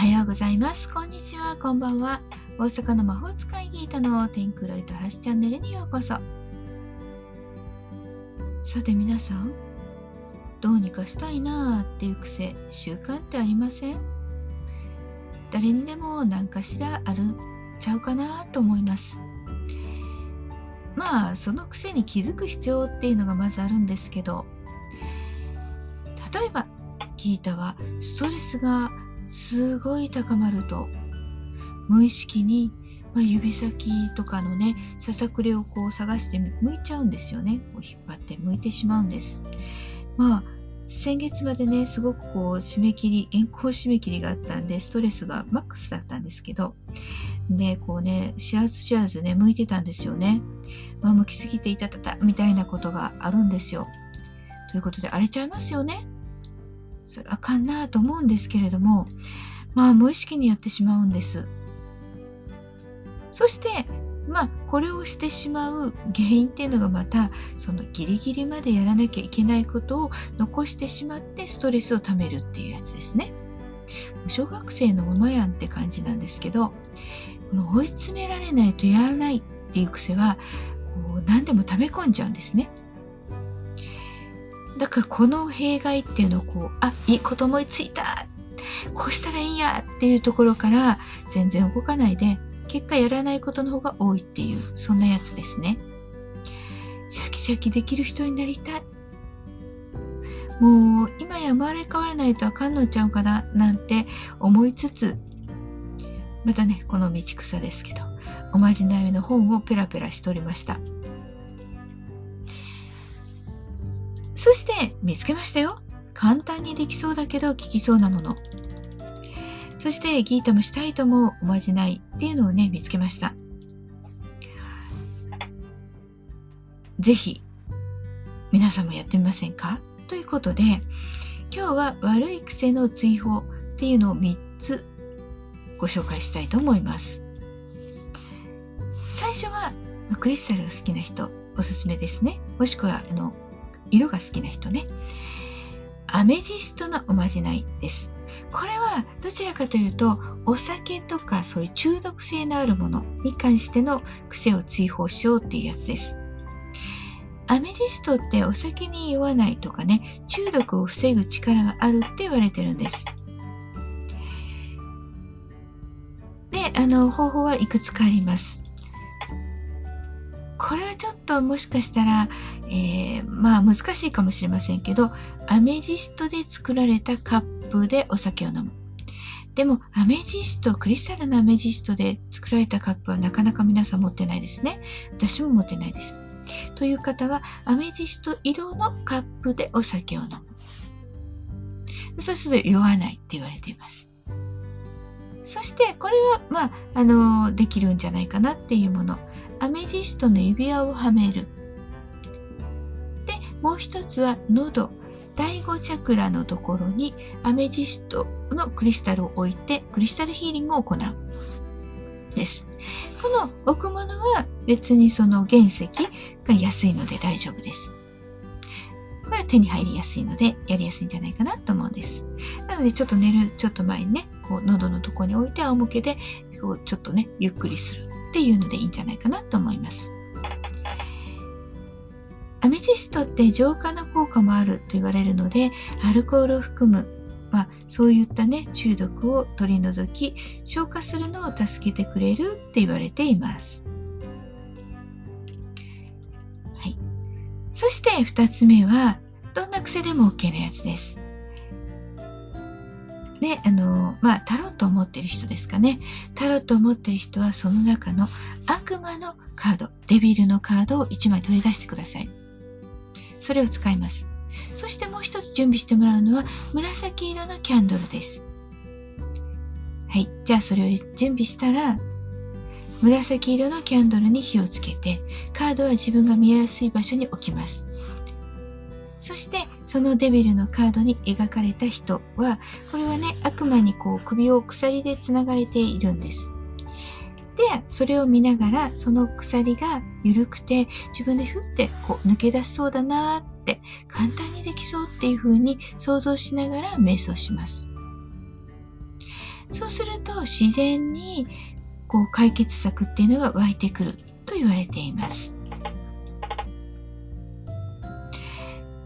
はようございます。こんにちは。こんばんは。大阪の魔法使いギータの天空ロイトハスチャンネルにようこそ。さて皆さん、どうにかしたいなーっていう癖、習慣ってありません？誰にでも何かしらあるちゃうかなと思います。まあ、その癖に気づく必要っていうのがまずあるんですけど、例えば、ギータはストレスがすごい高まると。無意識に、まあ、指先とかのねささくれをこう探して向いちゃうんですよね。こう引っ張って向いてしまうんです。まあ先月までねすごくこう締め切り原稿締め切りがあったんでストレスがマックスだったんですけどでこうね知らず知らずね向いてたんですよね、まあ、向きすぎていたたたみたいなことがあるんですよ。ということで荒れちゃいますよね。それあかんなと思うんですけれどもまあ無意識にやってしまうんです。そしてまあこれをしてしまう原因っていうのがまたそのギリギリまでやらなきゃいけないことを残してしまってストレスをためるっていうやつですね。小学生のままやんって感じなんですけどこの追い詰められないとやらないっていう癖はこう何でも溜め込んじゃうんですね。だからこの弊害っていうのをこうあいいこと思いついた。こうしたらいいんやっていうところから全然動かないで結果やらないことの方が多いっていうそんなやつですね。シャキシャキできる人になりたい。もう今や生まれ変わらないとあかんのちゃうかななんて思いつつまたねこの道草ですけどおまじないの本をペラペラしておりました。そして見つけましたよ。簡単にできそうだけど効きそうなもの。そしてギータもしたいと思うおまじないっていうのをね、見つけました。ぜひ皆さんもやってみませんか？ということで今日は悪い癖の追放っていうのを3つご紹介したいと思います。最初はクリスタルが好きな人おすすめですね。もしくはあの色が好きな人ね。アメジストのおまじないです。これはどちらかというとお酒とかそういう中毒性のあるものに関しての癖を追放しようっていうやつです。アメジストってお酒に酔わないとかね中毒を防ぐ力があるって言われてるんです。であの方法はいくつかあります。これはちょっともしかしたら、えー、まあ難しいかもしれませんけどアメジストで作られたカップでお酒を飲む。でもアメジストクリスタルのアメジストで作られたカップはなかなか皆さん持ってないですね。私も持ってないです。という方はアメジスト色のカップでお酒を飲む。そうすると酔わないって言われています。そしてこれはまああのできるんじゃないかなっていうもの。アメジストの指輪をはめる。で、もう一つは喉、第5チャクラのところにアメジストのクリスタルを置いてクリスタルヒーリングを行う。です。この置くものは別にその原石が安いので大丈夫です。これは手に入りやすいのでやりやすいんじゃないかなと思うんです。なのでちょっと寝るちょっと前にね、こう喉のとこに置いて仰向けでこうちょっとね、ゆっくりする。っていうのでいいんじゃないかなと思います。アメジストって浄化の効果もあると言われるのでアルコールを含む、まあ、そういったね中毒を取り除き消化するのを助けてくれるって言われています。はい、そして2つ目はどんな癖でも OK なやつです。ね、あの、まあ、タロットを持ってる人ですかね。タロットを持ってる人はその中の悪魔のカード、デビルのカードを1枚取り出してください。それを使います。そしてもう一つ準備してもらうのは紫色のキャンドルです。はい。じゃあそれを準備したら、紫色のキャンドルに火をつけて、カードは自分が見えやすい場所に置きます。そしてそのデビルのカードに描かれた人はこれはね悪魔にこう首を鎖でつながれているんです。でそれを見ながらその鎖が緩くて自分でふってこう抜け出しそうだなって簡単にできそうっていう風に想像しながら瞑想します。そうすると自然にこう解決策っていうのが湧いてくると言われています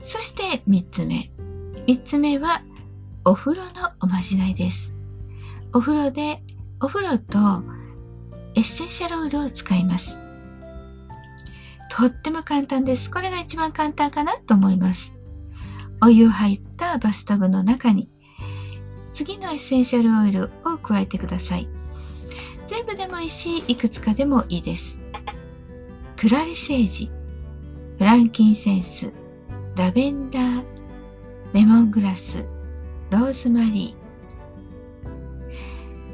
そして3つ目。3つ目はお風呂のおまじないです。お風呂でお風呂とエッセンシャルオイルを使います。とっても簡単です。これが一番簡単かなと思います。お湯入ったバスタブの中に次のエッセンシャルオイルを加えてください。全部でもいいしいくつかでもいいです。クラリセージ。フランキンセンス。ラベンダーレモングラスローズマリ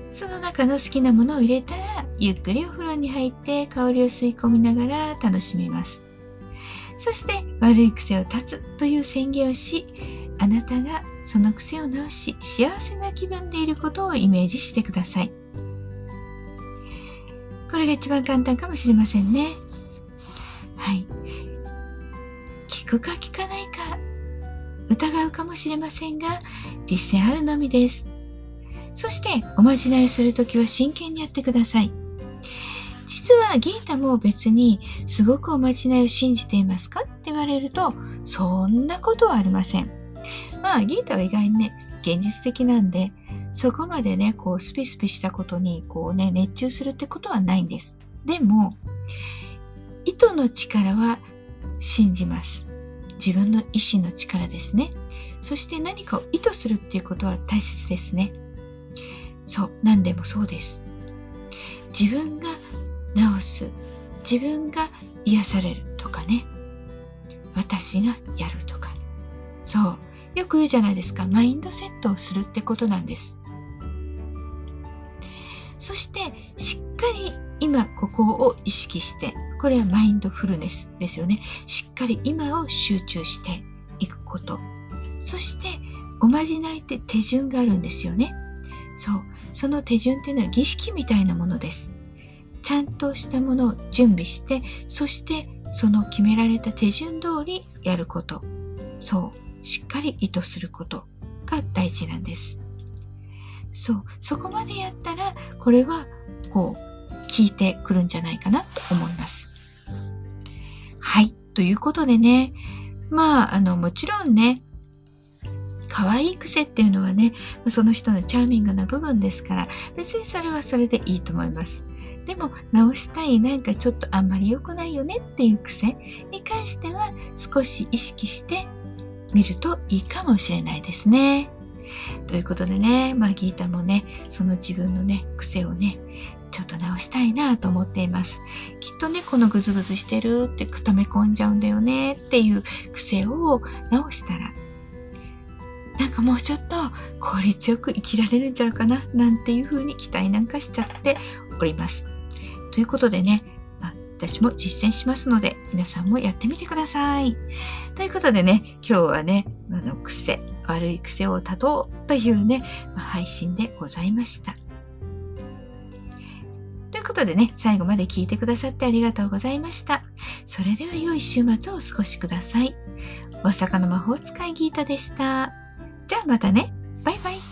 ー。その中の好きなものを入れたらゆっくりお風呂に入って香りを吸い込みながら楽しみます。そして悪い癖を断つという宣言をしあなたがその癖を直し幸せな気分でいることをイメージしてください。これが一番簡単かもしれませんね。はい。聞くか疑うかもしれませんが実践あるのみですそしておまじないをするときは真剣にやってください実はギータも別にすごくおまじないを信じていますか？って言われるとそんなことはありません。まあギータは意外にね現実的なんでそこまでねこうスピスピしたことにこうね熱中するってことはないんです。でも糸の力は信じます。自分の意志の力ですね。そして何かを意図するっていうことは大切ですね。そう、何でもそうです。自分が治す自分が癒されるとかね私がやるとかそうよく言うじゃないですかマインドセットをするってことなんですそしてしっかり今ここを意識してこれはマインドフルネスですよね。しっかり今を集中していくこと。そしておまじないって手順があるんですよね。そう。その手順っていうのは儀式みたいなものです。ちゃんとしたものを準備してそしてその決められた手順通りやること。そう。しっかり意図することが大事なんです。そう。そこまでやったらこれはこう聞いてくるんじゃないかなと思います。はいということでねまああのもちろんね可愛い癖っていうのはねその人のチャーミングな部分ですから別にそれはそれでいいと思いますでも直したいなんかちょっとあんまり良くないよねっていう癖に関しては少し意識してみるといいかもしれないですね。ということでね、まあギータもね、その自分のね、癖をね、ちょっと直したいなと思っています。きっとね、このグズグズしてるって溜め込んじゃうんだよねっていう癖を直したら、なんかもうちょっと効率よく生きられるんちゃうかななんていう風に期待なんかしちゃっております。ということでね、私も実践しますので、皆さんもやってみてください。ということでね、今日はね、あの癖、悪い癖を断とうというね、ま配信でございました。ということでね、最後まで聞いてくださってありがとうございました。それでは良い週末をお過ごしください。大阪の魔法使いギータでした。じゃあまたね。バイバイ。